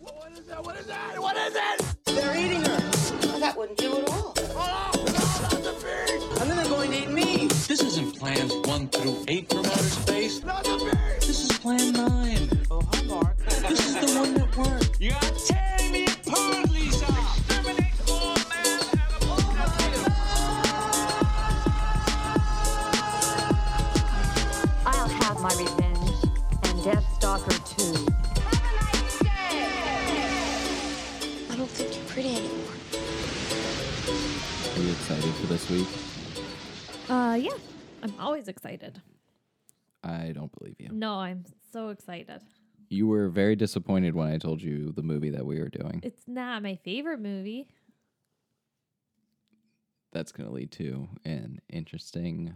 What is that? What is that? What is it? They're eating her. That wouldn't do at all. Oh, no, not the beast! And then they're going to eat me. This isn't plans one through eight from outer space. Not the beast! This is plan nine. Oh, hi, Mark. This is the one that worked. You're tearing me week? Uh, yeah. I'm always excited. I don't believe you. No, I'm so excited. You were very disappointed when I told you the movie that we were doing. It's not my favorite movie. That's going to lead to an interesting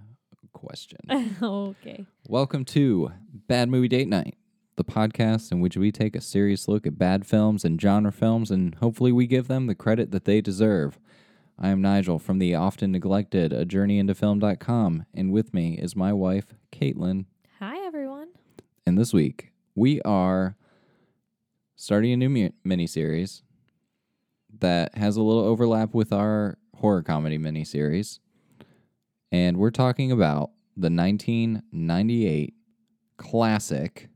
question. okay. Welcome to Bad Movie Date Night, the podcast in which we take a serious look at bad films and genre films and hopefully we give them the credit that they deserve. I am Nigel from the often neglected A Journey into Film.com, and with me is my wife, Caitlin. Hi, everyone. And this week, we are starting a new mu- miniseries that has a little overlap with our horror comedy miniseries. And we're talking about the 1998 classic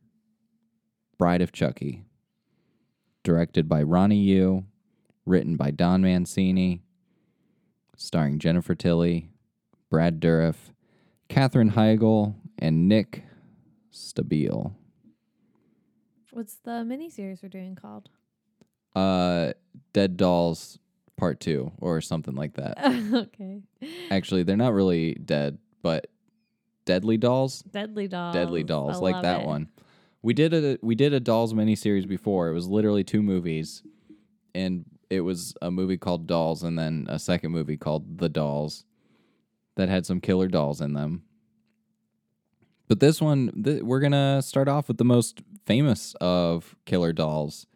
Bride of Chucky, directed by Ronnie Yu, written by Don Mancini, starring Jennifer Tilly, Brad Dourif, Katherine Heigl, and Nick Stabile. What's the miniseries we're doing called? Uh, Dead Dolls Part Two or something like that. okay. Actually, they're not really dead, but Deadly Dolls, Deadly Dolls. Deadly Dolls, I like that it. one. We did a we did a Dolls miniseries before. It was literally two movies, and it was a movie called Dolls, and then a second movie called The Dolls, that had some killer dolls in them. But this one, th- we're gonna start off with the most famous of killer dolls,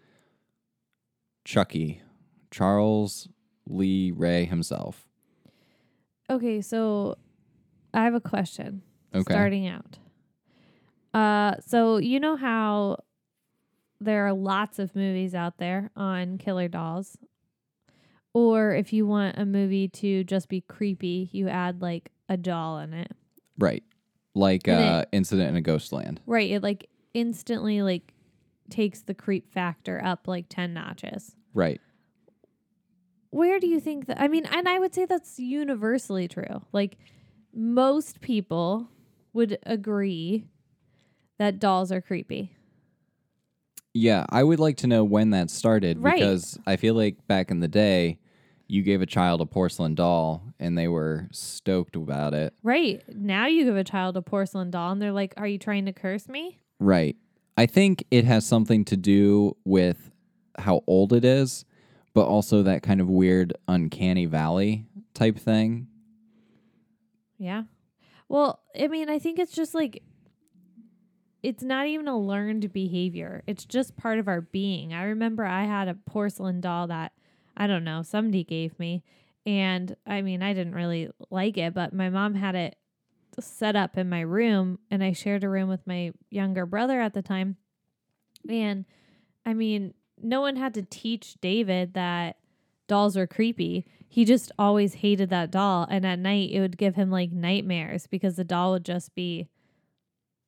Chucky, Charles Lee Ray himself. Okay, so I have a question. Okay. Starting out. Uh, so you know how there are lots of movies out there on killer dolls, or if you want a movie to just be creepy, you add like a doll in it. Right. Like And uh, Incident in a Ghost Land. Right. It like instantly like takes the creep factor up like ten notches. Right. where do you think that i mean and i would say that's universally true like most people would agree that dolls are creepy Yeah, I would like to know when that started Right. because I feel like back in the day, you gave a child a porcelain doll and they were stoked about it. right now you give a child a porcelain doll and they're like are you trying to curse me Right. I think it has something to do with how old it is, but also that kind of weird uncanny valley type thing. yeah well i mean i think it's just like it's not even a learned behavior it's just part of our being i remember i had a porcelain doll that i don't know somebody gave me and i mean i didn't really like it but my mom had it set up in my room and I shared a room with my younger brother at the time. And I mean, no one had to teach David that dolls are creepy. He just always hated that doll and at night it would give him like nightmares because the doll would just be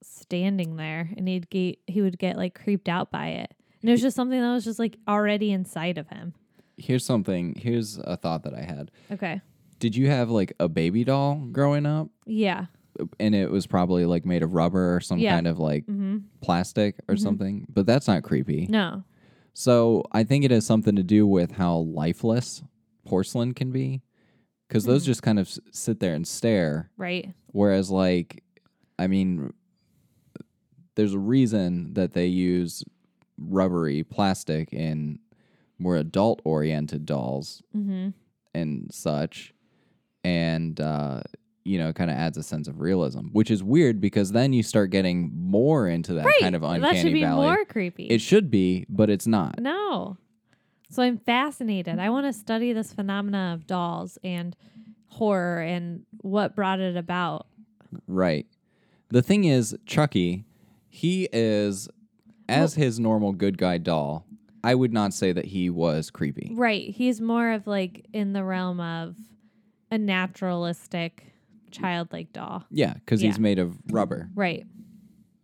standing there and he'd get he would get like creeped out by it. And it was just something that was just like already inside of him. Here's something, here's a thought that I had. Okay. Did you have like a baby doll growing up? Yeah. And it was probably like made of rubber or some Yeah. kind of like Mm-hmm. plastic or something, but that's not creepy. No. So I think it has something to do with how lifeless porcelain can be, because those Hmm. just kind of s- sit there and stare. Right. Whereas, like, I mean, there's a reason that they use rubbery plastic in more adult oriented dolls Mm-hmm. and such, and uh, you know, kind of adds a sense of realism, which is weird because then you start getting more into that Right. kind of uncanny that should be valley. more creepy. It should be, but it's not. No. So I'm fascinated. I want to study this phenomena of dolls and horror and what brought it about. Right. The thing is, Chucky, he is as his normal good guy doll. I would not say that he was creepy. Right. He's more of like in the realm of a naturalistic childlike doll. Yeah, because he's made of rubber. Right.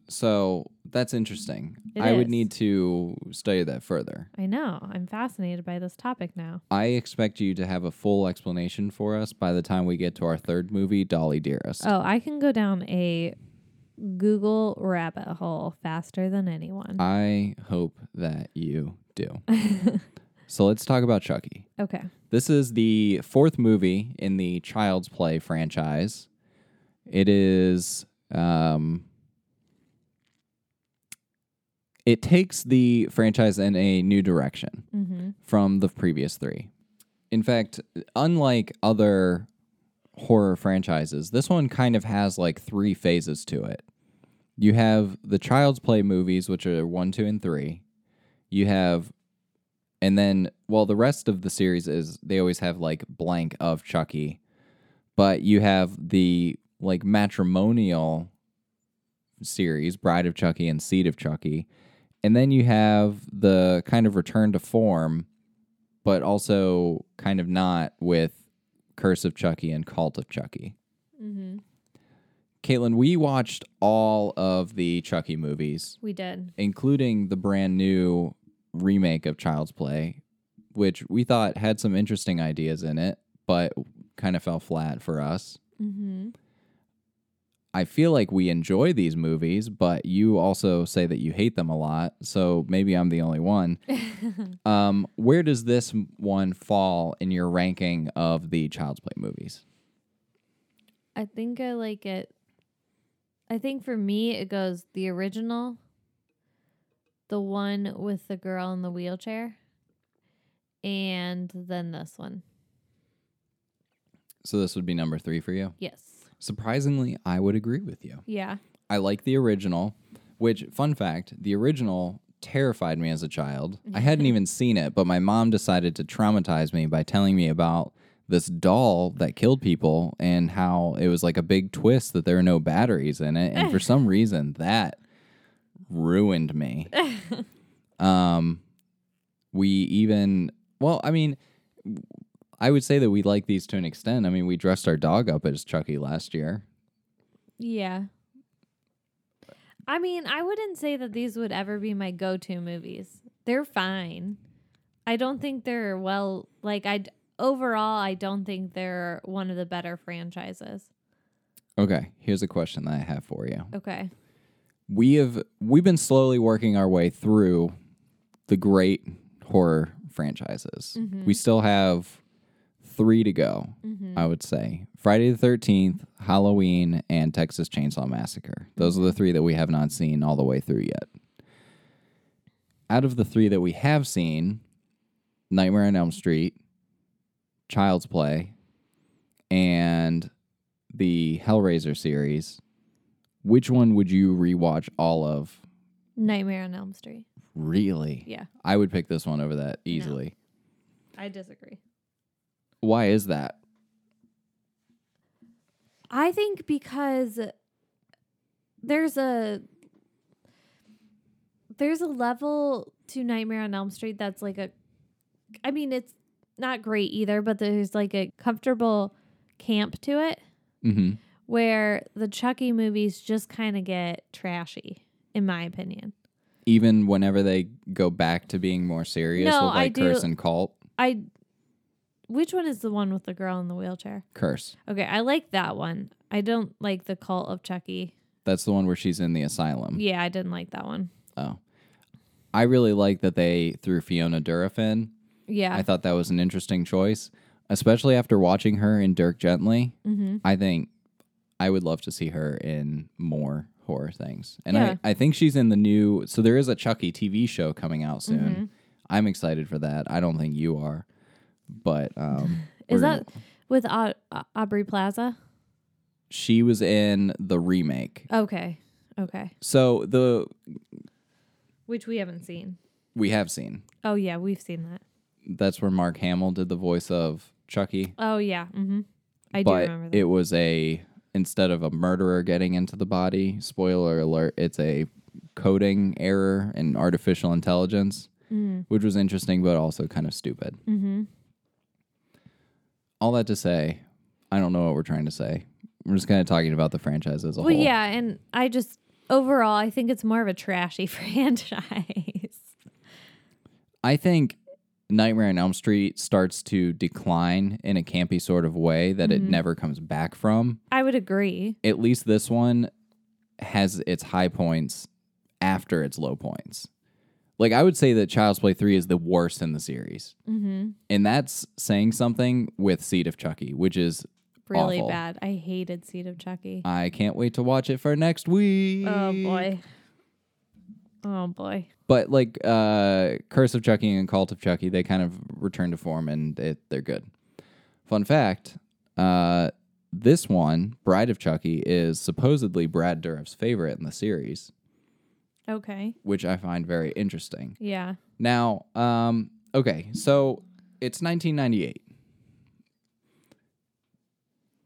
So that's interesting. It I would is. need to study that further. I know. I'm fascinated by this topic now. I expect you to have a full explanation for us by the time we get to our third movie, Dolly Dearest. Oh, I can go down a Google rabbit hole faster than anyone. I hope that you do. so let's talk about Chucky. okay. This is the fourth movie in the Child's Play franchise. It is um it takes the franchise in a new direction Mm-hmm. from the previous 3. In fact, unlike other horror franchises, this one kind of has like three phases to it. You have the Child's Play movies, which are 1, 2, and 3. You have and then, well, the rest of the series is they always have like blank of Chucky, but you have the like matrimonial series, Bride of Chucky and Seed of Chucky. And then you have the kind of return to form, but also kind of not with Curse of Chucky and Cult of Chucky. Mm-hmm. Caitlin, we watched all of the Chucky movies We did. including the brand new remake of Child's Play, which we thought had some interesting ideas in it, but kind of fell flat for us. Mm-hmm. I feel like we enjoy these movies, but you also say that you hate them a lot, so maybe I'm the only one. um, where does this one fall in your ranking of the Child's Play movies? I think I like it. I think for me, it goes the original, the one with the girl in the wheelchair, and then this one. So this would be number three for you. Yes. Surprisingly, I would agree with you. Yeah. I like the original, which, fun fact, the original terrified me as a child. I hadn't even seen it, but my mom decided to traumatize me by telling me about this doll that killed people and how it was like a big twist that there were no batteries in it. And for some reason, that ruined me. um, we even, well, I mean, I would say that we like these to an extent. I mean, we dressed our dog up as Chucky last year. Yeah. I mean, I wouldn't say that these would ever be my go-to movies. They're fine. I don't think they're well like I overall I don't think they're one of the better franchises. Okay, here's a question that I have for you. Okay. We have we've been slowly working our way through the great horror franchises. Mm-hmm. We still have 3 to go, mm-hmm. I would say. Friday the 13th, Halloween, and Texas Chainsaw Massacre. Those are the 3 that we have not seen all the way through yet. Out of the 3 that we have seen, Nightmare on Elm Street, Child's Play, and the Hellraiser series, which one would you rewatch all of? Nightmare on Elm Street. Really? Yeah. I would pick this one over that easily. I disagree. Why is that? I think because there's a there's a level to Nightmare on Elm Street that's like a I mean it's not great either, but there's like a comfortable camp to it Mm-hmm. where the Chucky movies just kind of get trashy in my opinion. Even whenever they go back to being more serious No, with I like do- and Cult. I which one is the one with the girl in the wheelchair? Curse. Okay, I like that one. I don't like the cult of Chucky. That's the one where she's in the asylum. Yeah, I didn't like that one. Oh. I really like that they threw Fiona Dourif in. Yeah. I thought that was an interesting choice, especially after watching her in Dirk Gently. mm-hmm. I think I would love to see her in more horror things. And Yeah. I, I think she's in the new so there is a Chucky TV show coming out soon. Mm-hmm. I'm excited for that. I don't think you are. But um Is we're gonna- that with Au- Au- Aubrey Plaza? she was in the remake. Okay. Okay. So the Which we haven't seen. we have seen. Oh yeah, we've seen that. That's where Mark Hamill did the voice of Chucky. Oh yeah. Mm-hmm. I do remember that. it was a instead of a murderer getting into the body, spoiler alert, it's a coding error in artificial intelligence. Mm. which was interesting, but also kind of stupid. Mm-hmm. All that to say, I don't know what we're trying to say. We're just kind of talking about the franchise as a Well, whole. yeah, and I just overall I think it's more of a trashy franchise. I think Nightmare on Elm Street starts to decline in a campy sort of way that it never comes back from. I would agree. At least this one has its high points after its low points. Like I would say that Child's Play 3 is the worst in the series. Mm-hmm. And that's saying something with Seed of Chucky, which is Really awful. bad. I hated Seed of Chucky. I can't wait to watch it for next week. oh boy. Oh boy. But like uh, Curse of Chucky and Cult of Chucky, they kind of return to form and it, they're good. Fun fact: uh, this one, Bride of Chucky, is supposedly Brad Dourif's favorite in the series, Okay. which I find very interesting. Yeah. Now, um, okay, so it's 1998.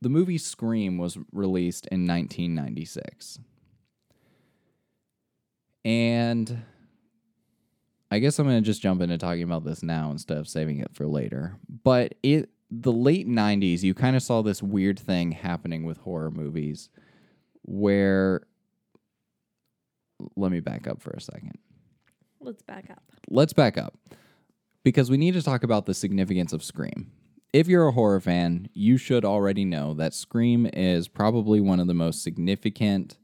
The movie Scream was released in 1996. And I guess I'm going to just jump into talking about this now instead of saving it for later. But it the late 90s, you kind of saw this weird thing happening with horror movies where let me back up for a second Let's back up. let's back up because we need to talk about the significance of Scream. If you're a horror fan, you should already know that Scream is probably one of the most significant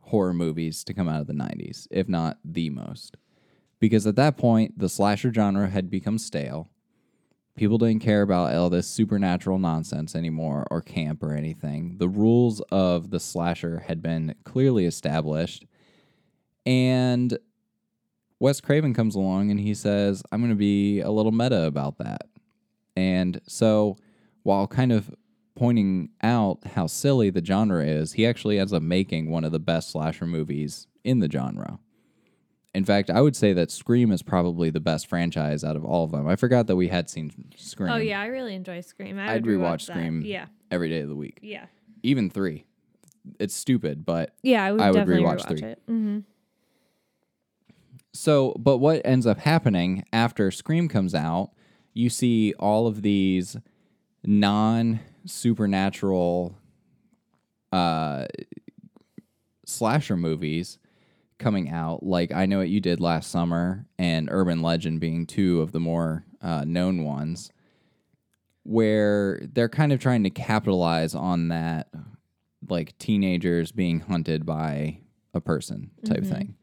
horror movies to come out of the 90s, if not the most. Because at that point, the slasher genre had become stale. People didn't care about all this supernatural nonsense anymore or camp or anything. The rules of the slasher had been clearly established. And Wes Craven comes along and he says, I'm going to be a little meta about that. And so, while kind of pointing out how silly the genre is, he actually ends up making one of the best slasher movies in the genre. In fact, I would say that Scream is probably the best franchise out of all of them. I forgot that we had seen Scream. Oh yeah, I really enjoy Scream. I I'd would rewatch that. Scream Yeah. every day of the week. Yeah. Even three. It's stupid, but Yeah, I would, I would definitely rewatch rewatch three. it. Mm-hmm. So, but what ends up happening after Scream comes out, you see all of these non supernatural uh, slasher movies coming out. Like I Know What You Did Last Summer and Urban Legend being two of the more uh, known ones, where they're kind of trying to capitalize on that, like teenagers being hunted by a person type thing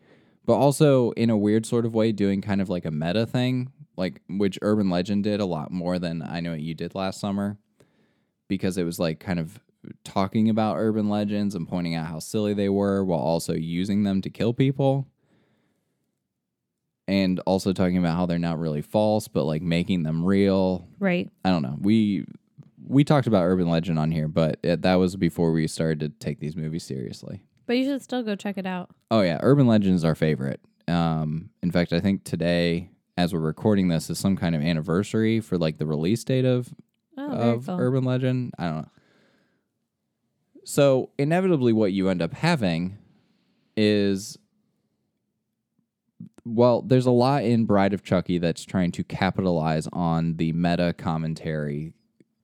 but also in a weird sort of way doing kind of like a meta thing like which urban legend did a lot more than i know what you did last summer because it was like kind of talking about urban legends and pointing out how silly they were while also using them to kill people and also talking about how they're not really false but like making them real Right. i don't know we we talked about urban legend on here but it, that was before we started to take these movies seriously But you should still go check it out. Oh yeah, Urban Legend is our favorite. Um, in fact, I think today, as we're recording this, is some kind of anniversary for like the release date of Oh, of cool. Urban Legend. I don't know. So inevitably, what you end up having is, well, there's a lot in Bride of Chucky that's trying to capitalize on the meta commentary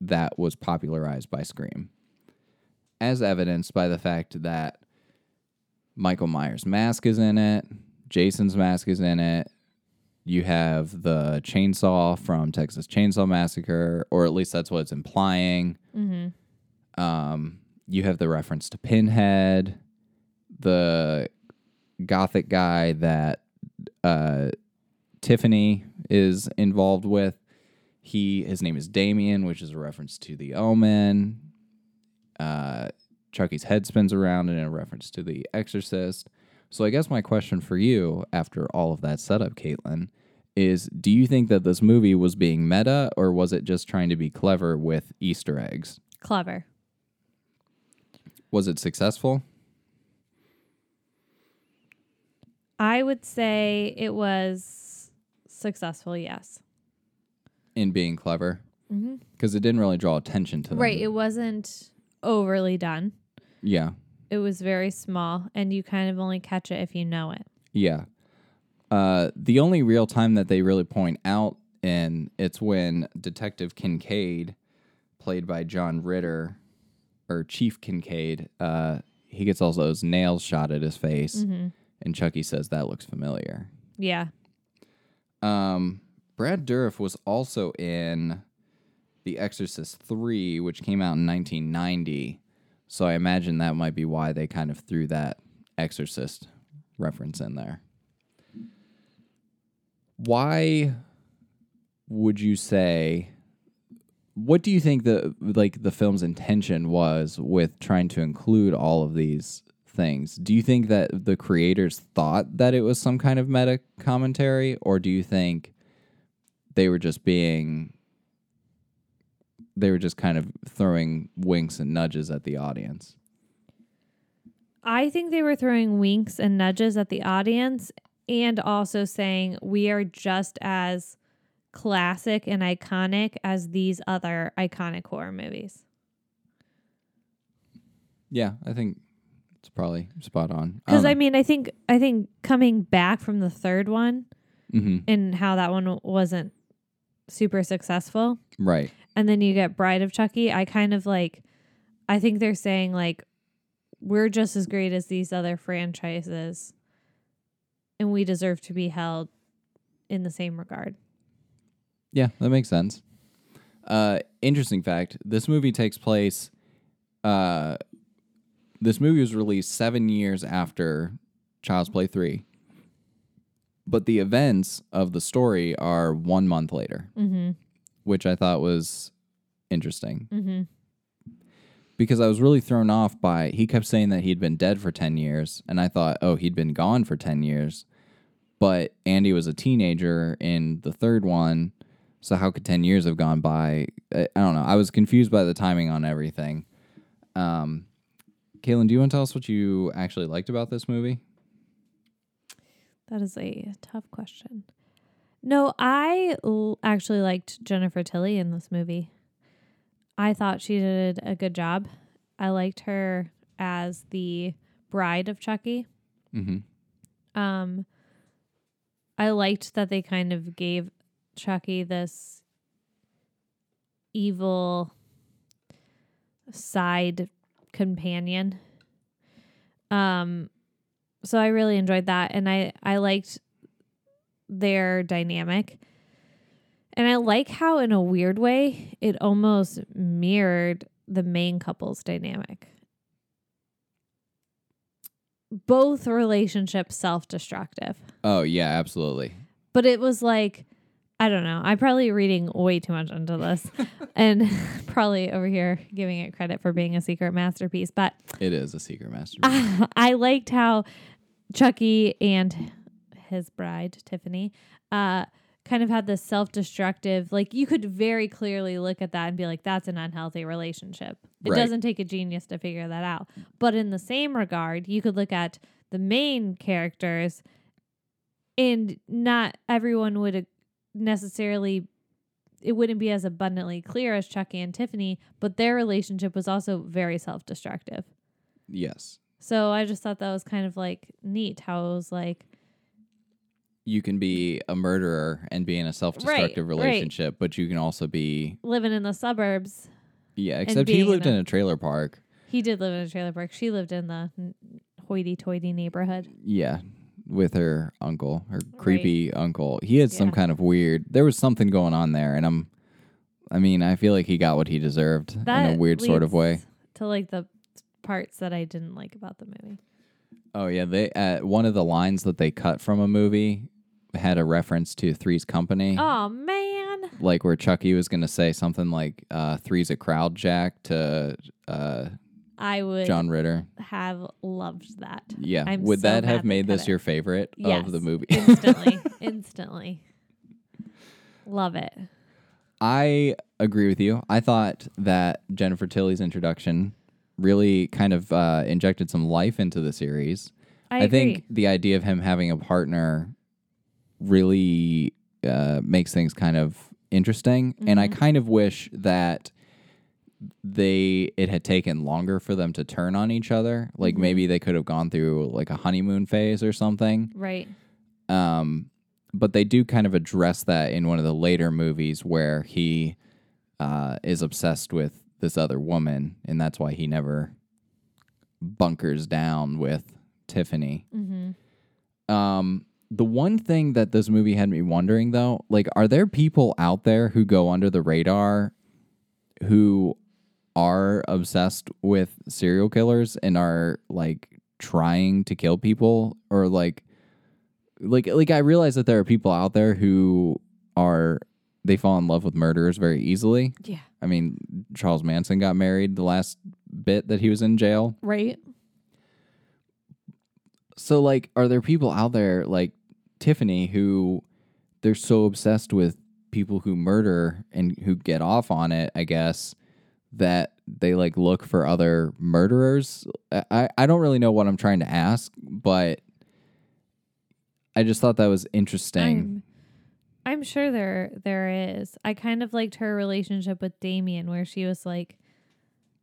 that was popularized by Scream, as evidenced by the fact that Michael Myers' mask is in it, Jason's mask is in it. You have the chainsaw from Texas Chainsaw Massacre, or at least that's what it's implying. Um, you have the reference to Pinhead, the gothic guy that uh, Tiffany is involved with. He his name is Damien, which is a reference to the Omen. Uh, Chucky's head spins around in a reference to The Exorcist. So I guess my question for you, after all of that setup, Caitlin, is: Do you think that this movie was being meta, or was it just trying to be clever with Easter eggs? Clever. Was it successful? I would say it was successful. Yes. in being clever because it didn't really draw attention to them. Right. It wasn't overly done. yeah, It was very small, and you kind of only catch it if you know it. yeah. Uh, the only real time that they really point out, and it's when Detective Kincaid, played by John Ritter, or Chief Kincaid, uh, he gets all those nails shot at his face, and Chucky says that looks familiar. Yeah. Um, Brad Dourif was also in The Exorcist 3, which came out in 1990. So I imagine that might be why they kind of threw that Exorcist reference in there. Why would you say what do you think the like the film's intention was with trying to include all of these things? Do you think that the creators thought that it was some kind of meta commentary or do you think they were just being they were just kind of throwing winks and nudges at the audience? I think they were throwing winks and nudges at the audience and also saying we are just as classic and iconic as these other iconic horror movies. Yeah, I think it's probably spot on. Because I mean, I think I think coming back from the third one hmm and how that one wasn't super successful, right. and then you get Bride of Chucky, I kind of like, I think they're saying like, we're just as great as these other franchises, and we deserve to be held in the same regard. Yeah, that makes sense. Uh, interesting fact: this movie takes place. Uh, this movie was released seven years after Child's Play three, but the events of the story are one month later, Mm-hmm. which I thought was interesting Mm-hmm. because I was really thrown off by he kept saying that he'd been dead for 10 years and I thought oh he'd been gone for 10 years but Andy was a teenager in the third one so how could 10 years have gone by I, I don't know I was confused by the timing on everything um Caitlin do you want to tell us what you actually liked about this movie That is a tough question. No, I l- actually liked Jennifer Tilly in this movie. I thought she did a good job. I liked her as the bride of Chucky. mm-hmm. Um, I liked that they kind of gave Chucky this evil side companion. Um, so I really enjoyed that, and I I liked their dynamic, and I like how in a weird way it almost mirrored the main couple's dynamic. Both relationships self destructive oh yeah absolutely but it was like I don't know. I'm probably reading way too much into this and probably over here giving it credit for being a secret masterpiece. But it is a secret masterpiece I liked how Chucky and his bride, Tiffany, uh, kind of had this self destructive, like you could very clearly look at that and be like, that's an unhealthy relationship. It Right. doesn't take a genius to figure that out. But in the same regard, you could look at the main characters and not everyone would necessarily it wouldn't be as abundantly clear as Chucky and Tiffany, but their relationship was also very self-destructive. yes So I just thought that was kind of like neat how it was like you can be a murderer and be in a self-destructive right. relationship but you can also be living in the suburbs. Yeah, except he in lived in a- a trailer park. He did live in a trailer park. She lived in the hoity-toity neighborhood. Yeah, with her uncle, her creepy uncle. He had some kind of weird. There was something going on there, and I'm. I mean, I feel like he got what he deserved That in a weird sort of way. To like the parts that I didn't like about the movie. Oh yeah, they uh, one of the lines that they cut from a movie had a reference to Three's Company, Oh man. like where Chucky was going to say something like uh, "Three's a crowd jack" to uh, I would John Ritter. have loved that. Yeah, I'm would so that have made this it. your favorite Yes. of the movie? instantly. instantly. Love it. I agree with you. I thought that Jennifer Tilly's introduction really kind of uh, injected some life into the series. I, think agree. the idea of him having a partner really uh, makes things kind of interesting, and I Mm-hmm. kind of wish that they it had taken longer for them to turn on each other. Like Mm-hmm. maybe they could have gone through like a honeymoon phase or something. Right. Um, but they do kind of address that in one of the later movies where he uh, is obsessed with this other woman, and that's why he never bunkers down with Tiffany. Um, the one thing that this movie had me wondering though, like, are there people out there who go under the radar who are obsessed with serial killers and are like trying to kill people or like like like I realize that there are people out there who are they fall in love with murderers very easily. Yeah. I mean, Charles Manson got married the last bit that he was in jail. Right. So like are there people out there like Tiffany who they're so obsessed with people who murder and who get off on it, I guess, that they like look for other murderers? I I don't really know what I'm trying to ask, but I just thought that was interesting. I'm, I'm sure there there is. I kind of liked her relationship with Damien where she was like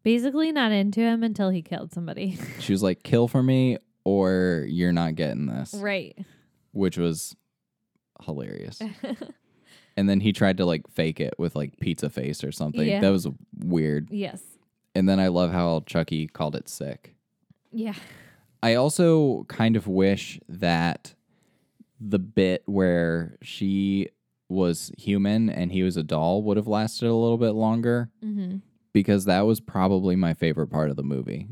basically not into him until he killed somebody. She was like, "Kill for me, or you're not getting this," right. which was hilarious. and then he tried to like fake it with like pizza face or something. Yeah. That was weird. Yes. And then I love how Chucky called it sick. Yeah. I also kind of wish that the bit where she was human and he was a doll would have lasted a little bit longer Mm-hmm. because that was probably my favorite part of the movie.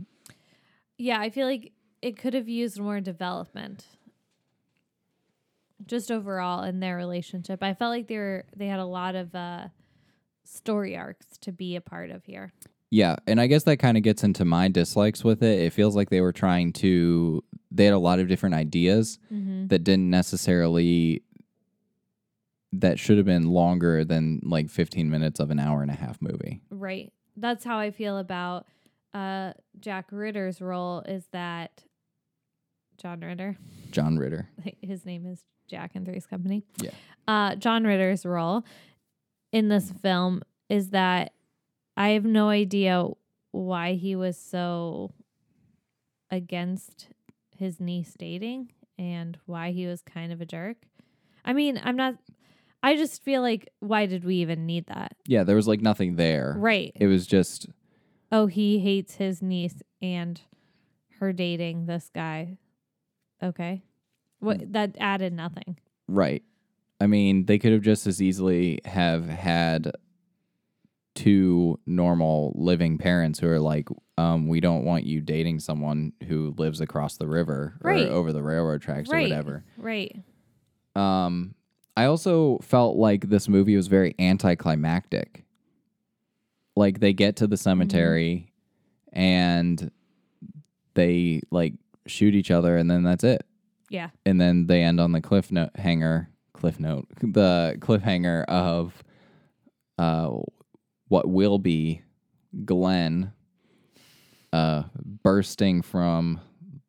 Yeah, I feel like it could have used more development. Just overall in their relationship. I felt like they were they had a lot of uh story arcs to be a part of here. Yeah, and I guess that kind of gets into my dislikes with it. It feels like they were trying to they had a lot of different ideas Mm-hmm. that didn't necessarily that should have been longer than like 15 minutes of an hour and a half movie. Right. That's how I feel about uh Jack Ritter's role is that John Ritter. John Ritter. His name is Jack and Three's Company. Yeah. Uh John Ritter's role in this film is that I have no idea why he was so against his niece dating and why he was kind of a jerk. I mean, I'm not I just feel like why did we even need that? Yeah, there was like nothing there. Right. It was just oh, he hates his niece and her dating this guy. Okay. What that added nothing. right. I mean, they could have just as easily have had two normal living parents who are like, um, we don't want you dating someone who lives across the river Right. or over the railroad tracks or right. whatever. Right. Um, I also felt like this movie was very anticlimactic. Like they get to the cemetery and they like shoot each other and then that's it. Yeah. And then they end on the cliff note hanger cliff note the cliffhanger of uh what will be Glen uh bursting from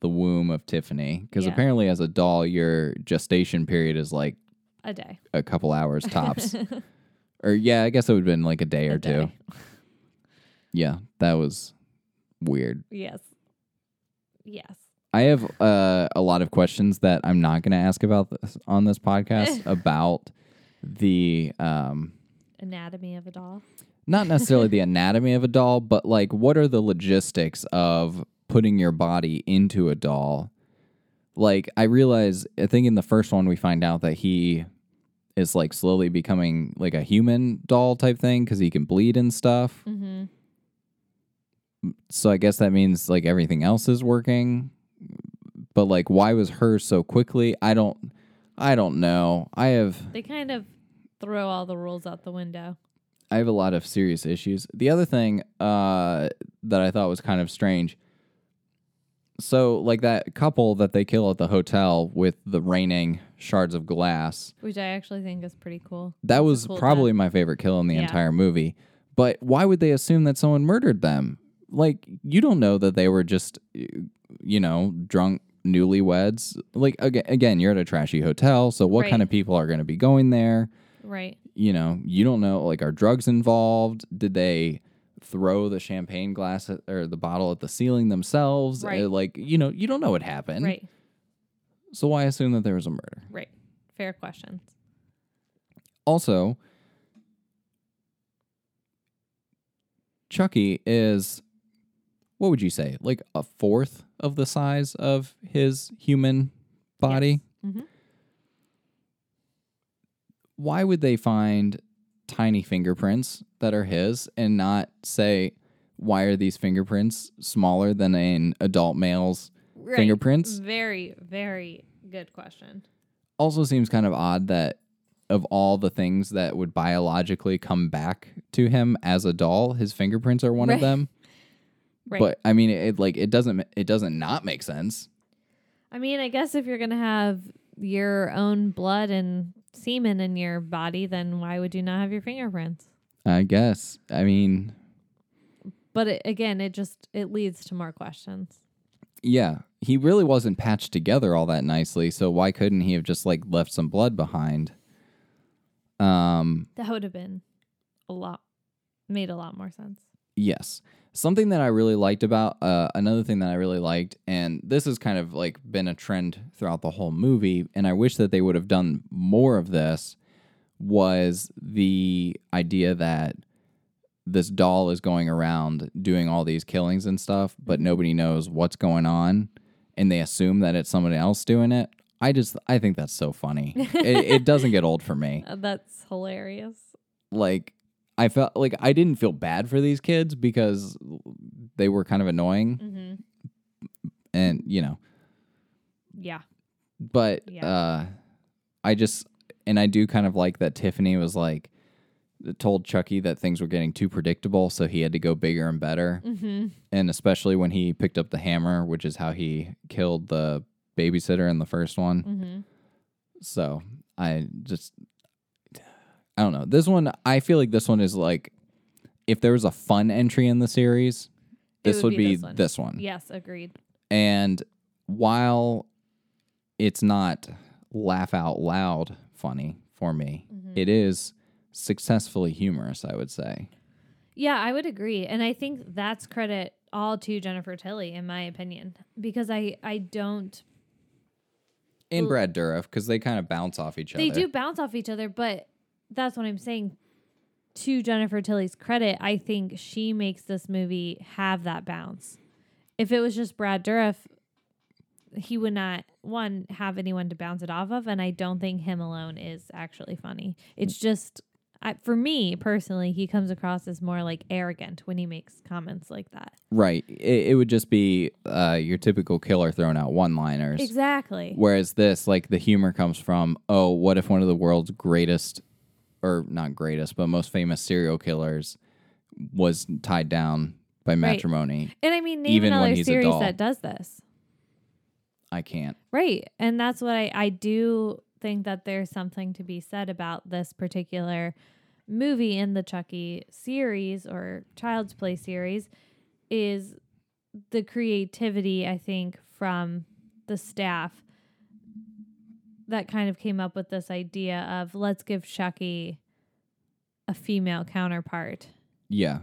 the womb of Tiffany because Yeah. apparently as a doll your gestation period is like A day. a couple hours tops. or yeah, I guess it would have been like a day or A two. day. Yeah, that was weird. Yes. Yes. I have uh, a lot of questions that I'm not going to ask about this on this podcast about the um Anatomy of a doll. not necessarily the anatomy of a doll, but like what are the logistics of putting your body into a doll? Like I realize I think in the first one we find out that he is like slowly becoming like a human doll type thing cuz he can bleed and stuff. Mm-hmm. So I guess that means like everything else is working. But like why was hers so quickly? I don't I don't know. I have They kind of throw all the rules out the window. I have a lot of serious issues. The other thing uh, that I thought was kind of strange. So, like that couple that they kill at the hotel with the raining shards of glass, Which I actually think is pretty cool. that It's was cool probably death. my favorite kill in the Yeah. entire movie. But why would they assume that someone murdered them? Like, you don't know that they were just, you know, drunk newlyweds. Like, again, again you're at a trashy hotel. So, what Right. kind of people are going to be going there? right. you know, you don't know like are drugs involved? Did they throw the champagne glass at, or the bottle at the ceiling themselves? Right. Uh, like, you know, you don't know what happened. Right. So why assume that there was a murder? Right. Fair questions. Also, Chucky is what would you say? Like a fourth of the size of his human body? Mhm. Why would they find tiny fingerprints that are his and not say why are these fingerprints smaller than an adult male's Right. fingerprints? Very, very good question. also seems kind of odd that of all the things that would biologically come back to him as a doll, his fingerprints are one Right. of them. Right. But I mean, it like it doesn't it doesn't not make sense. I mean, I guess if you're gonna have your own blood and semen in your body, then why would you not have your fingerprints? I guess. I mean, But it, again, it just it leads to more questions. yeah, he really wasn't patched together all that nicely. So why couldn't he have just like left some blood behind? Um, That would have been a lot made a lot more sense. Yes. Something that I really liked about uh, another thing that I really liked, and this has kind of like been a trend throughout the whole movie, and I wish that they would have done more of this, was the idea that this doll is going around doing all these killings and stuff, but nobody knows what's going on, and they assume that it's somebody else doing it. I just I think that's so funny. it, it doesn't get old for me that's hilarious. like I felt like I didn't feel bad for these kids because they were kind of annoying Mm-hmm. and you know Yeah. but Yeah. uh I just and I do kind of like that Tiffany was like told Chucky that things were getting too predictable so he had to go bigger and better Mm-hmm. and especially when he picked up the hammer which is how he killed the babysitter in the first one Mm-hmm. So I just I don't know. This one I feel like this one is like if there was a fun entry in the series, this would would, be this one. this one. Yes, agreed. And while it's not laugh out loud funny for me, Mm-hmm. it is successfully humorous, I would say. Yeah, I would agree. And I think that's credit all to Jennifer Tilly, in my opinion. Because I, I don't And Brad Dourif because they kind of bounce off each they other. They do bounce off each other, but that's what I'm saying. To Jennifer Tilly's credit, I think she makes this movie have that bounce. If it was just Brad Dourif, he would not one have anyone to bounce it off of, and I don't think him alone is actually funny. It's just I, for me personally, he comes across as more like arrogant when he makes comments like that. Right. It, it would just be uh, your typical killer throwing out one liners. Exactly. Whereas this, like the humor comes from, oh, what if one of the world's greatest, or not greatest, but most famous serial killers was tied down by matrimony? And I mean, name Even when another he's a series doll. that does this. I can't. Right. And that's what I, I do think that there's something to be said about this particular movie in the Chucky series or Child's Play series is the creativity, I think, from the staff that kind of came up with this idea of let's give Chucky a female counterpart. Yeah.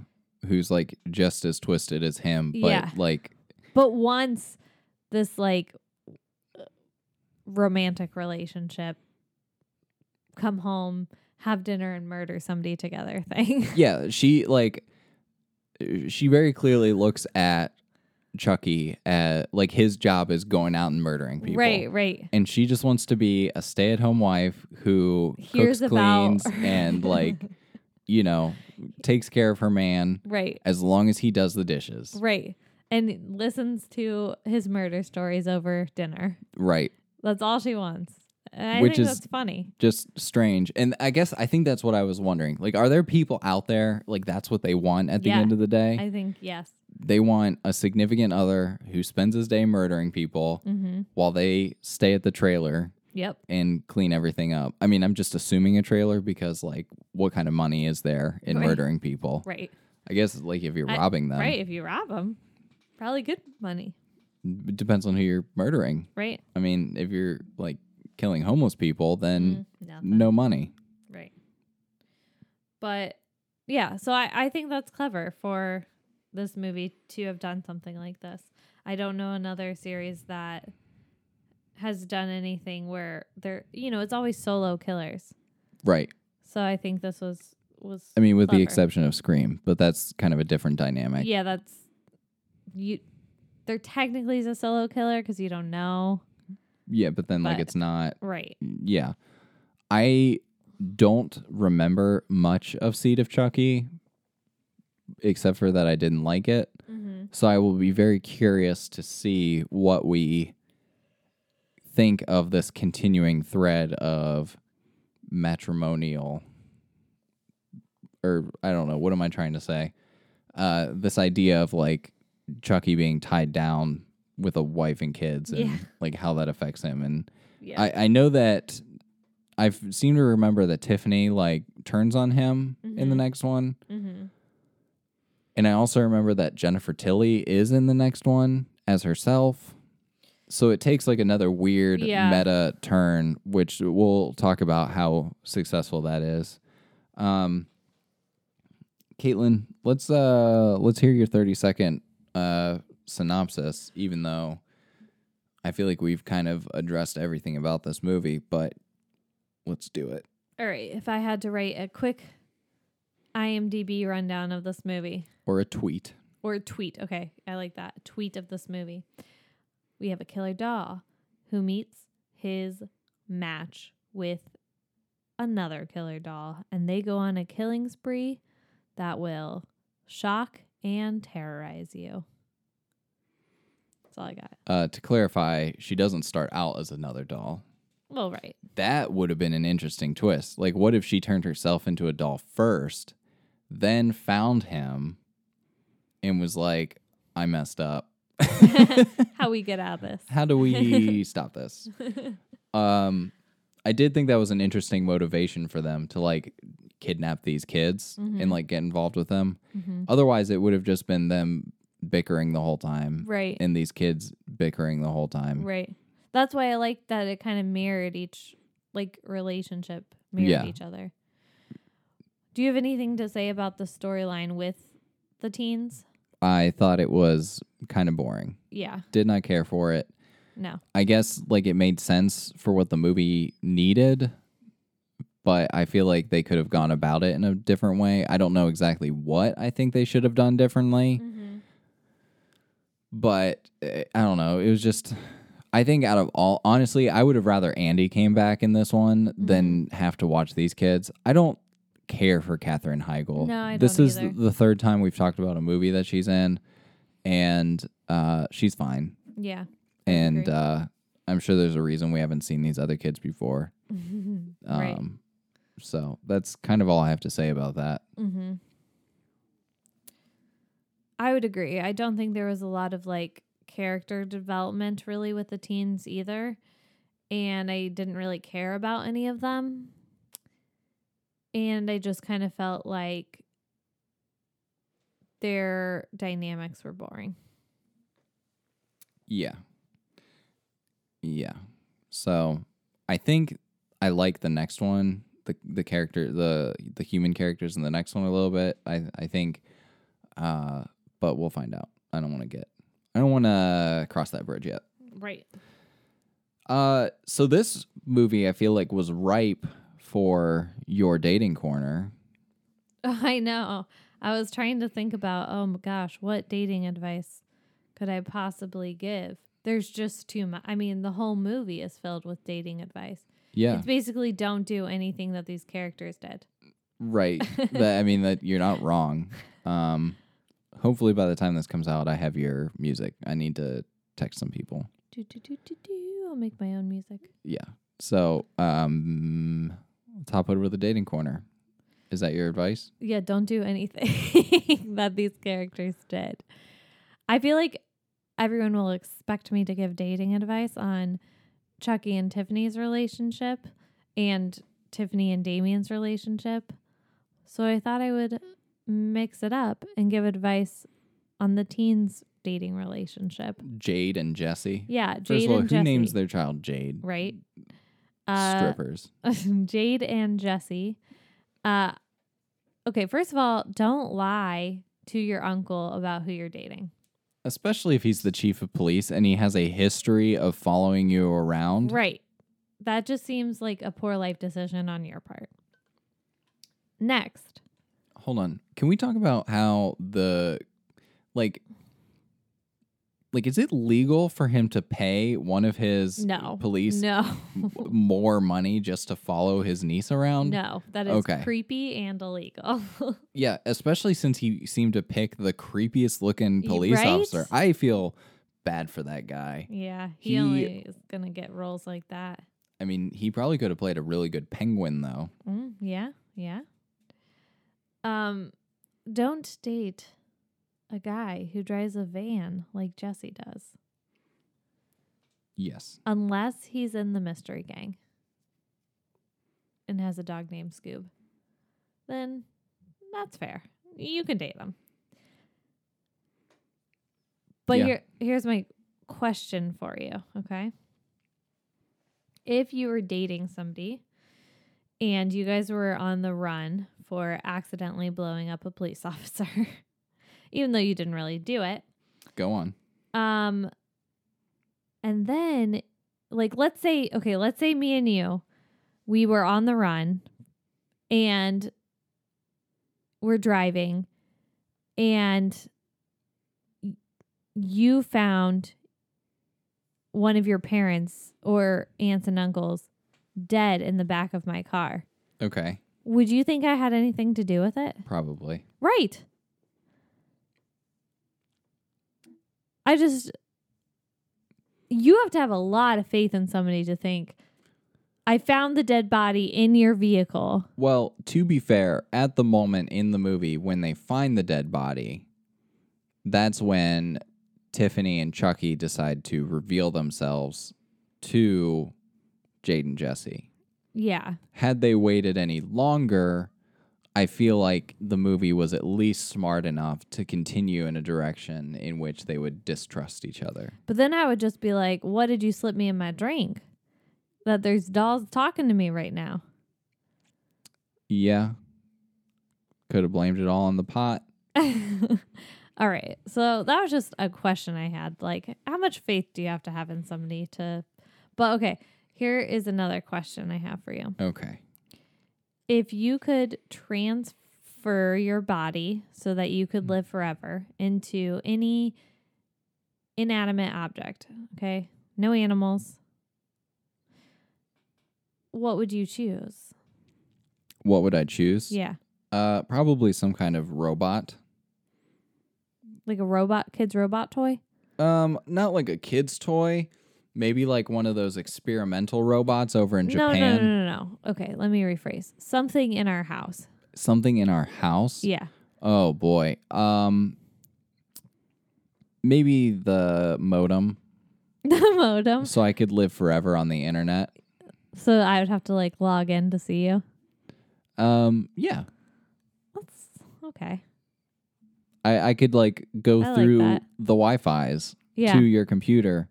Who's like just as twisted as him, but Yeah. like, But once this like romantic relationship come home, have dinner and murder somebody together thing. yeah, she like, uh, she very clearly looks at Chucky at like his job is going out and murdering people. right, right. and she just wants to be a stay-at-home wife who Hears cooks, about- cleans, and like, you know, takes care of her man Right. as long as he does the dishes. Right. And listens to his murder stories over dinner. Right. That's all she wants. I Which think is- that's funny. Just strange. And I guess I think that's what I was wondering. Like, are there people out there like that's what they want at the Yeah. end of the day? I think yes. They want a significant other who spends his day murdering people Mm-hmm. while they stay at the trailer Yep. and clean everything up. I mean, I'm just assuming a trailer because like what kind of money is there in Right. murdering people? Right. I guess like if you're I- robbing them, Right. If you rob them, probably good money. it depends on who you're murdering. Right. I mean, if you're like killing homeless people, then Mm, no money. Right. But yeah, so I, I think that's clever for this movie to have done something like this. I don't know another series that has done anything where they're you know it's always solo killers. Right. So I think this was was. I mean, with the exception of Scream, but that's kind of a different dynamic. Yeah, that's you. They're technically a solo killer because you don't know, Yeah, but then like it's not. right? Mm, yeah, I don't remember much of Seed of Chucky, except for that I didn't like it. Mm-hmm. So I will be very curious to see what we think of this continuing thread of matrimonial or I don't know, what am I trying to say? Uh this idea of like Chucky being tied down with a wife and kids and Yeah. like how that affects him and Yeah. I, I know that I've seem to remember that Tiffany like turns on him in the Mhm. next one. mm-hmm. And I also remember that Jennifer Tilly is in the next one as herself. So it takes like another weird Yeah. meta turn, which we'll talk about how successful that is. Um, Caitlin, let's uh let's hear your thirty second uh synopsis, even though I feel like we've kind of addressed everything about this movie, but let's do it. All right. If I had to write a quick IMDb rundown of this movie Or a tweet. or a tweet, okay, I like that. A tweet of this movie. We have a killer doll who meets his match with another killer doll, and they go on a killing spree that will shock and terrorize you. That's all I got. Uh, to clarify, she doesn't start out as another doll. Well, right. that would have been an interesting twist. Like, what if she turned herself into a doll first, then found him and was like, I messed up. How we get out of this. How do we stop this? Um, I did think that was an interesting motivation for them to like kidnap these kids Mm-hmm. and like get involved with them. Otherwise, it would have just been them bickering the whole time. Right. And these kids bickering the whole time. Right. That's why I like that it kind of mirrored each like relationship, mirrored Yeah. each other. Do you have anything to say about the storyline with the teens? I thought it was kind of boring. Yeah. Did not care for it. No. I guess like it made sense for what the movie needed, but I feel like they could have gone about it in a different way. I don't know exactly what I think they should have done differently, but uh, I don't know. It was just, I think out of all, honestly, I would have rather Andy came back in this one than have to watch these kids. I don't care for Katherine Heigl. No, I this don't is either. the third time we've talked about a movie that she's in, and uh, she's fine Yeah. and agree. uh, I'm sure there's a reason we haven't seen these other kids before. Um, Right. So that's kind of all I have to say about that. Mm-hmm. I would agree. I don't think there was a lot of like character development really with the teens either. And I didn't really care about any of them. And I just kind of felt like their dynamics were boring. Yeah. Yeah. So I think I like the next one, the the character, the the human characters in the next one a little bit. I I think, uh, but we'll find out. I don't want to get, I don't want to cross that bridge yet. Right. Uh, so this movie I feel like was ripe for your dating corner. I know. I was trying to think about, oh my gosh, what dating advice could I possibly give? There's just too much. I mean, the whole movie is filled with dating advice. Yeah, It's basically don't do anything that these characters did. right. that I mean that you're not wrong. Um, hopefully by the time this comes out, I have your music. I need to text some people. Do, do, do, do, do. I'll make my own music. Yeah. So, um, top over the dating corner. Is that your advice? Yeah, don't do anything that these characters did. I feel like everyone will expect me to give dating advice on Chucky and Tiffany's relationship and Tiffany and Damien's relationship. So I thought I would mix it up and give advice on the teens' dating relationship. Jade and Jesse. Yeah, First of all, and who Jesse. names their child Jade? right? Uh, Strippers. Jade and Jesse. Uh, okay, first of all, don't lie to your uncle about who you're dating. Especially if he's the chief of police and he has a history of following you around. Right. That just seems like a poor life decision on your part. Next. Hold on. Can we talk about how the like like is it legal for him to pay one of his No. police No. more money just to follow his niece around? no. That is Okay. creepy and illegal. Yeah, especially since he seemed to pick the creepiest looking police right? officer. I feel bad for that guy. yeah. He, He- only is going to get roles like that. I mean, he probably could have played a really good penguin though. Mm, yeah. Yeah. Um, don't date a guy who drives a van like Jesse does. Yes. unless he's in the mystery gang and has a dog named Scoob, then that's fair. You can date him. But Yeah. here here's my question for you, okay? If you were dating somebody and you guys were on the run for accidentally blowing up a police officer, even though you didn't really do it, Go on. um, and then, like, let's say, okay, let's say me and you, we were on the run and we're driving, and you found one of your parents or aunts and uncles dead in the back of my car. Okay. Would you think I had anything to do with it? Probably. Right. I just you have to have a lot of faith in somebody to think I found the dead body in your vehicle. Well, to be fair, at the moment in the movie when they find the dead body, that's when Tiffany and Chucky decide to reveal themselves to Jade and Jesse. Yeah. Had they waited any longer, I feel like the movie was at least smart enough to continue in a direction in which they would distrust each other. But then I would just be like, "What did you slip me in my drink?" That there's dolls talking to me right now. Yeah. Could have blamed it all on the pot. All right. So that was just a question I had. Like, how much faith do you have to have in somebody to But okay, here is another question I have for you. Okay. If you could transfer your body so that you could live forever into any inanimate object, okay? No animals. What would you choose? What would I choose? Yeah. Uh, probably some kind of robot. Like a robot, kid's robot toy? Um, not like a kid's toy. Maybe like one of those experimental robots over in No, Japan. no, no, no, no. Okay, let me rephrase. Something in our house. Something in our house. Yeah. Oh boy. Um, maybe the modem, The modem. so I could live forever on the internet. So I would have to like log in to see you. Um, yeah. That's okay. I I could like go I like through that. the Wi-Fi's Yeah. to your computer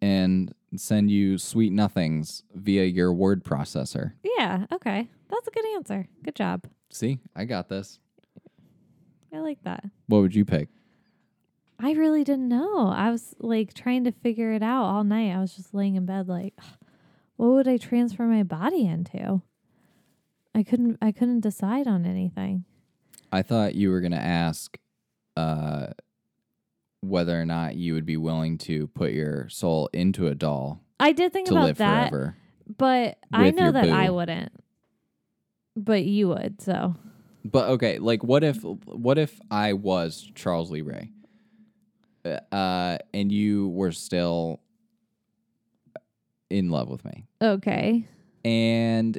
and send you sweet nothings via your word processor. Yeah, okay. That's a good answer. Good job. See, I got this. I like that. What would you pick? I really didn't know. I was like trying to figure it out all night. I was just laying in bed like what would I transfer my body into? I couldn't I couldn't decide on anything. I thought you were going to ask uh, whether or not you would be willing to put your soul into a doll I did think to about live that, forever. but I with know your that I wouldn't. But you would, so But okay, like what if what if I was Charles Lee Ray? Uh, and you were still in love with me. okay. And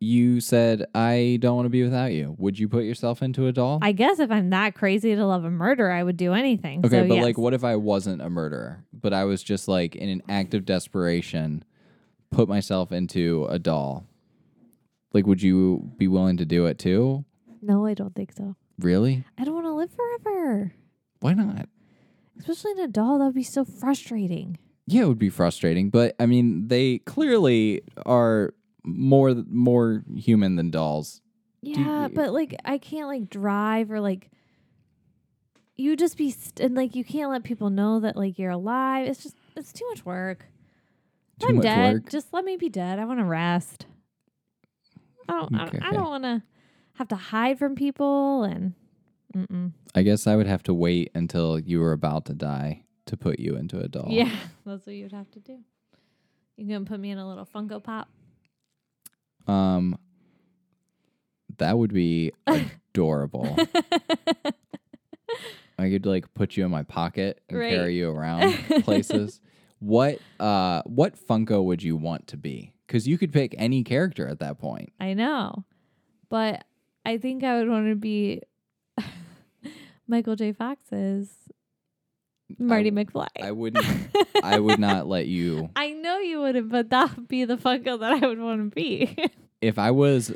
you said I don't want to be without you. Would you put yourself into a doll? I guess if I'm that crazy to love a murder, I would do anything. Okay, so but yes. like, what if I wasn't a murderer, but I was just like in an act of desperation, put myself into a doll? Like, would you be willing to do it too? No, I don't think so. Really? I don't want to live forever. Why not? Especially in a doll, that would be so frustrating. Yeah, it would be frustrating, but I mean, they clearly are more more human than dolls. Yeah, you- but like I can't like drive or like you just be st- and like you can't let people know that like you're alive. It's just it's too much work. Too I'm much dead. work. Just let me be dead. I want to rest. I don't. I don't, don't want to have to hide from people and. Mm-mm. I guess I would have to wait until you were about to die to put you into a doll. Yeah, that's what you'd have to do. You gonna put me in a little Funko Pop? Um, that would be adorable. I could like put you in my pocket and Right. carry you around places. What uh what Funko would you want to be? Cuz you could pick any character at that point. I know, but I think I would want to be Michael J. Fox's Marty McFly. I wouldn't I would not let you I know you wouldn't, but that would be the Funko that I would want to be. if I was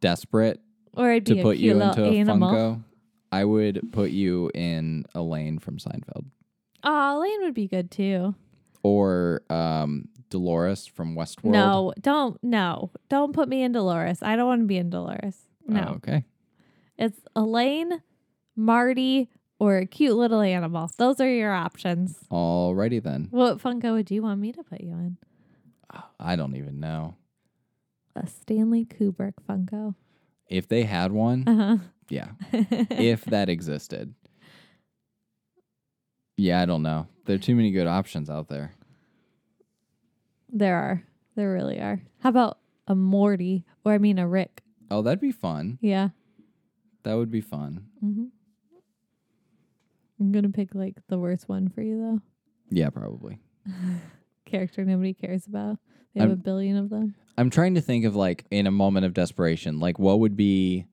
desperate or I'd to put you into a animal. Funko, I would put you in Elaine from Seinfeld Oh, Lane would be good too. or um Dolores from Westworld. No, don't no, don't put me in Dolores. I don't want to be in Dolores. No, Oh, okay. it's Elaine, Marty, or a cute little animal. Those are your options. Alrighty then. What Funko would you want me to put you in? I don't even know. A Stanley Kubrick Funko. If they had one, Uh huh. yeah. if that existed. Yeah, I don't know. There are too many good options out there. There are. There really are. How about a Morty? Or I mean a Rick. Oh, that'd be fun. Yeah. That would be fun. Mm-hmm. I'm gonna pick like the worst one for you though. Yeah, probably. Character nobody cares about. They have I'm- a billion of them. I'm trying to think of like in a moment of desperation, like what would be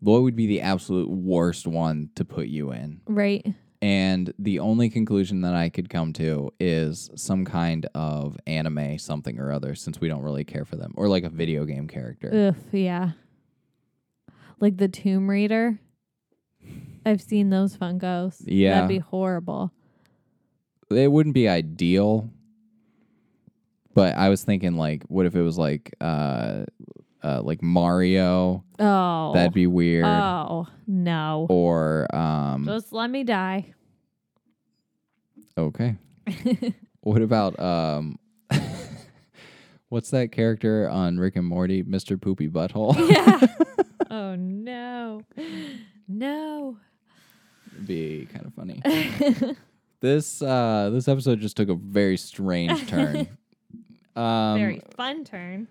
what would be the absolute worst one to put you in? Right. And the only conclusion that I could come to is some kind of anime something or other since we don't really care for them or like a video game character. Ugh, yeah. Like the Tomb Raider. I've seen those Funkos. Yeah. That'd be horrible. it wouldn't be ideal but i was thinking like what if it was like uh uh like mario Oh. that'd be weird Oh no. or um Just let me die. okay what about um what's that character on rick and morty mr poopy butthole yeah. oh no. No. Be kind of funny this uh this episode just took a very strange turn um Very fun turn.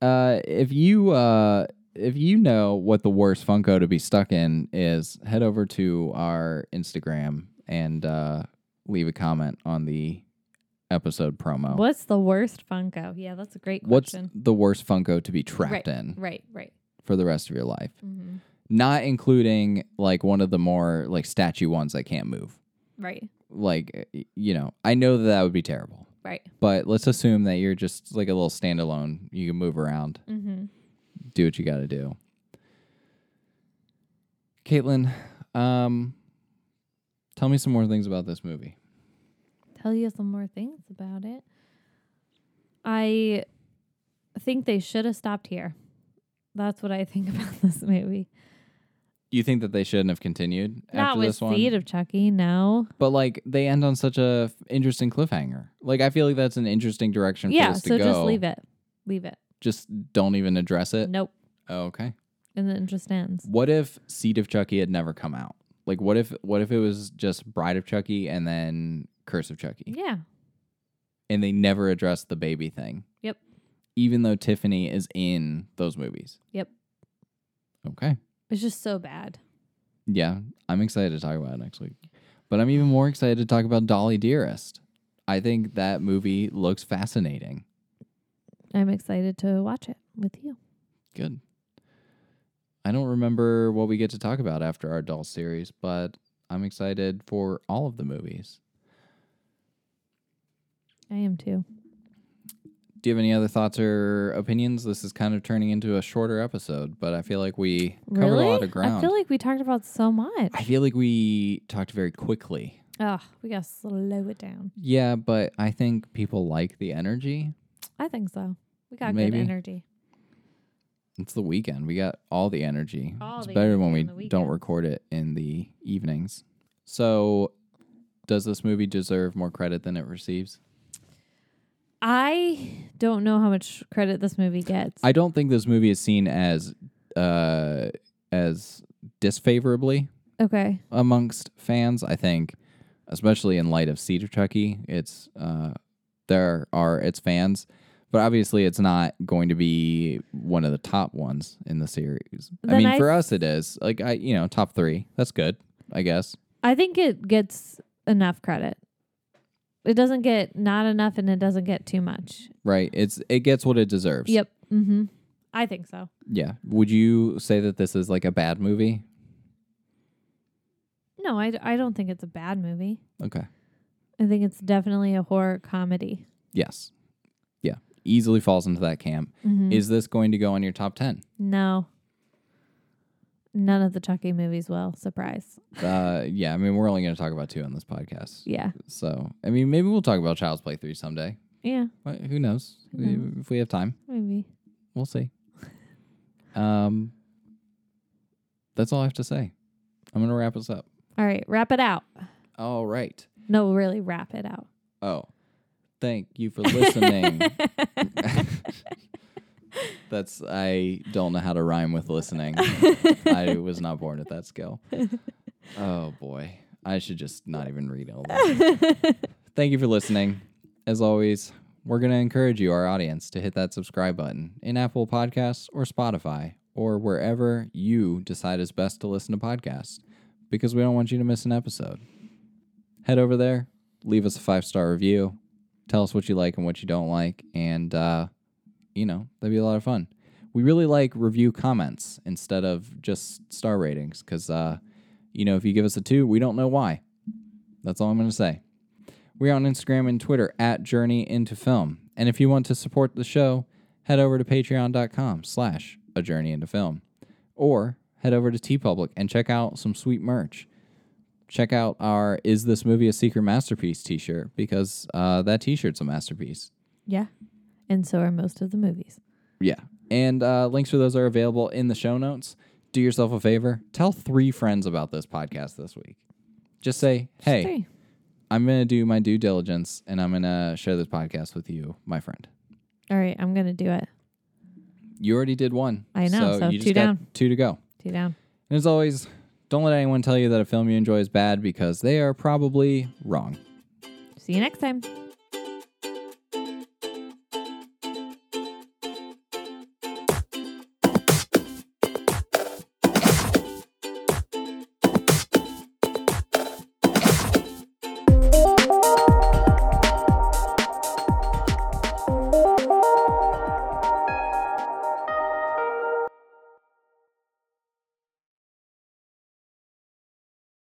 Uh, if you uh, if you know what the worst Funko to be stuck in is, head over to our Instagram and uh, leave a comment on the episode promo. What's the worst Funko? Yeah, that's a great question. What's the worst Funko to be trapped right, in Right, right. for the rest of your life? Mm-hmm. Not including like one of the more like statue ones that can't move. Right, Like you know, I know that that would be terrible. right. But let's assume that you're just like a little standalone. You can move around. Mm-hmm. do what you got to do. Caitlin, um, tell me some more things about this movie. Tell you some more things about it. I think they should have stopped here. That's what I think about this movie. You think that they shouldn't have continued Not after with this one, Seed of Chucky, no. but like they end on such a f- interesting cliffhanger. Like I feel like that's an interesting direction for Yeah, this to so go. just leave it. Leave it. Just don't even address it. Nope. Oh, okay. And then it just ends. What if Seed of Chucky had never come out? Like what if what if it was just Bride of Chucky and then Curse of Chucky, Yeah. and they never addressed the baby thing? Yep. Even though Tiffany is in those movies. Yep. Okay. It's just so bad. Yeah, I'm excited to talk about it next week. But I'm even more excited to talk about Dolly Dearest. I think that movie looks fascinating. I'm excited to watch it with you. Good. I don't remember what we get to talk about after our doll series, but I'm excited for all of the movies. I am too. Do you have any other thoughts or opinions? This is kind of turning into a shorter episode, but I feel like we covered really? a lot of ground. I feel like we talked about so much. I feel like we talked very quickly. Oh, we gotta slow it down. Yeah, but I think people like the energy. I think so. We got Maybe. good energy. It's the weekend. We got all the energy. All it's the better when we don't record it in the evenings. So, does this movie deserve more credit than it receives? I don't know how much credit this movie gets. I don't think this movie is seen as uh as disfavorably okay. amongst fans. I think, especially in light of Seed of Chucky, it's uh there are its fans, but obviously it's not going to be one of the top ones in the series. I mean, I for us, it is like I you know top three. That's good, I guess. I think it gets enough credit. It doesn't get not enough and it doesn't get too much. Right? It's it gets what it deserves. Yep. Mm-hmm. I think so. Yeah. Would you say that this is like a bad movie? No, I, I don't think it's a bad movie. Okay. I think it's definitely a horror comedy. Yes. Yeah. Easily falls into that camp. Mm-hmm. Is this going to go on your top 10? No. None of the Chucky movies will. Surprise. Uh, yeah. I mean, we're only going to talk about two on this podcast. Yeah. So, I mean, maybe we'll talk about Child's Play 3 someday. Yeah. Wh- Who knows? We- knows? If we have time, Maybe. we'll see. Um, that's all I have to say. I'm going to wrap us up. All right. Wrap it out. All right. No, really wrap it out. Oh, thank you for listening. That's I don't know how to rhyme with listening. I was not born at that skill. Oh boy, I should just not even read all that. Thank you for listening. As always, we're going to encourage you, our audience, to hit that subscribe button in Apple Podcasts or Spotify or wherever you decide is best to listen to podcasts because we don't want you to miss an episode. Head over there, leave us a five star review, tell us what you like and what you don't like, and, uh, you know, that'd be a lot of fun. We really like review comments instead of just star ratings because, uh, you know, if you give us a two, we don't know why. That's all I'm going to say. We're on Instagram and Twitter at Journey Into Film. And if you want to support the show, head over to patreon.com slash a journey into film. Or head over to TeePublic and check out some sweet merch. Check out our Is This Movie a Secret Masterpiece t shirt because uh, that t shirt's a masterpiece. Yeah. And so are most of the movies. Yeah. And uh, links for those are available in the show notes. Do yourself a favor, tell three friends about this podcast this week. Just say, hey, Three. I'm going to do my due diligence and I'm going to share this podcast with you, my friend. All right. I'm going to do it. You already did one. I know, so you just two got down. Two to go. Two down. And as always, don't let anyone tell you that a film you enjoy is bad because they are probably wrong. See you next time.